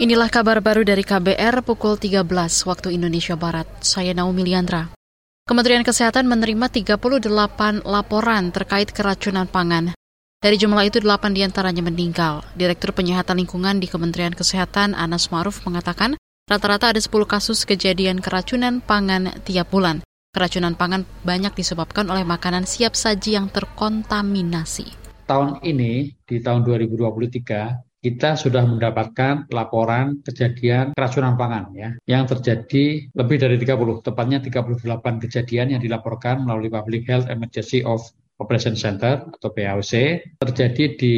Inilah kabar baru dari KBR pukul 13 waktu Indonesia Barat. Saya Naomi Liandra. Kementerian Kesehatan menerima 38 laporan terkait keracunan pangan. Dari jumlah itu, 8 di antaranya meninggal. Direktur Penyihatan Lingkungan di Kementerian Kesehatan Anas Maruf mengatakan rata-rata ada 10 kasus kejadian keracunan pangan tiap bulan. Keracunan pangan banyak disebabkan oleh makanan siap saji yang terkontaminasi. Tahun ini, di tahun 2023, kita sudah mendapatkan laporan kejadian keracunan pangan ya yang terjadi lebih dari 30 tepatnya 38 kejadian yang dilaporkan melalui Public Health Emergency of Operation Center atau PAOC terjadi di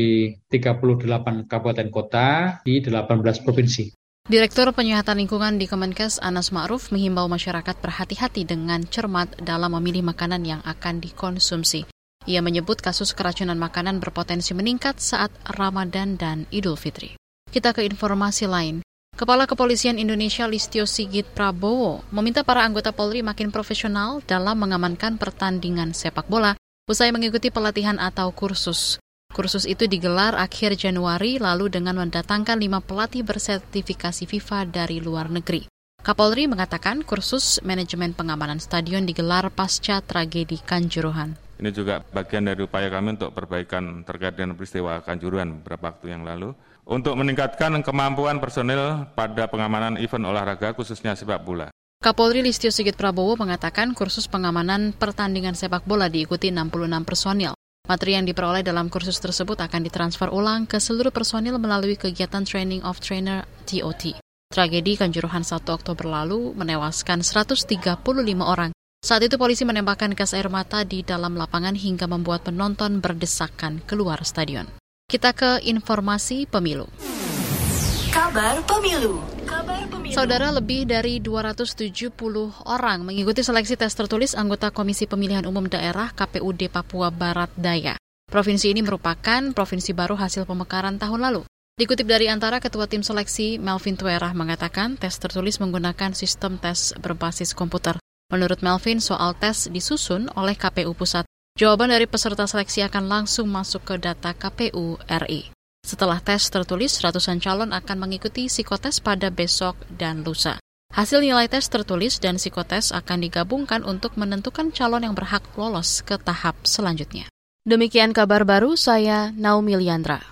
38 kabupaten kota di 18 provinsi. Direktur Penyihatan Lingkungan di Kemenkes Anas Ma'ruf menghimbau masyarakat berhati-hati dengan cermat dalam memilih makanan yang akan dikonsumsi. Ia menyebut kasus keracunan makanan berpotensi meningkat saat Ramadan dan Idul Fitri. Kita ke informasi lain. Kepala Kepolisian Indonesia Listio Sigit Prabowo meminta para anggota Polri makin profesional dalam mengamankan pertandingan sepak bola usai mengikuti pelatihan atau kursus. Kursus itu digelar akhir Januari lalu dengan mendatangkan lima pelatih bersertifikasi FIFA dari luar negeri. Kapolri mengatakan kursus manajemen pengamanan stadion digelar pasca tragedi Kanjuruhan. Ini juga bagian dari upaya kami untuk perbaikan terkait dengan peristiwa Kanjuruhan beberapa waktu yang lalu. Untuk meningkatkan kemampuan personil pada pengamanan event olahraga khususnya sepak bola. Kapolri Listio Sigit Prabowo mengatakan kursus pengamanan pertandingan sepak bola diikuti 66 personil. Materi yang diperoleh dalam kursus tersebut akan ditransfer ulang ke seluruh personil melalui kegiatan Training of Trainer TOT. Tragedi Kanjuruhan 1 Oktober lalu menewaskan 135 orang saat itu polisi menembakkan gas air mata di dalam lapangan hingga membuat penonton berdesakan keluar stadion. Kita ke informasi pemilu. Kabar pemilu. Kabar pemilu. Saudara lebih dari 270 orang mengikuti seleksi tes tertulis anggota Komisi Pemilihan Umum Daerah KPUD Papua Barat Daya. Provinsi ini merupakan provinsi baru hasil pemekaran tahun lalu. Dikutip dari antara Ketua Tim Seleksi Melvin Tuerah mengatakan tes tertulis menggunakan sistem tes berbasis komputer. Menurut Melvin, soal tes disusun oleh KPU Pusat. Jawaban dari peserta seleksi akan langsung masuk ke data KPU RI. Setelah tes tertulis, ratusan calon akan mengikuti psikotes pada besok dan lusa. Hasil nilai tes tertulis dan psikotes akan digabungkan untuk menentukan calon yang berhak lolos ke tahap selanjutnya. Demikian kabar baru saya Naomi Liandra.